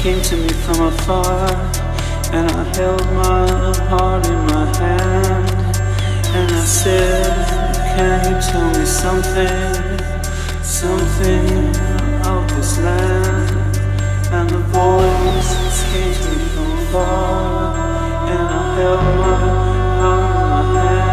came to me from afar, and I held my heart in my hand, and I said, Can you tell me something, something of this land? And the voice came to me from afar, and I held my heart in my hand,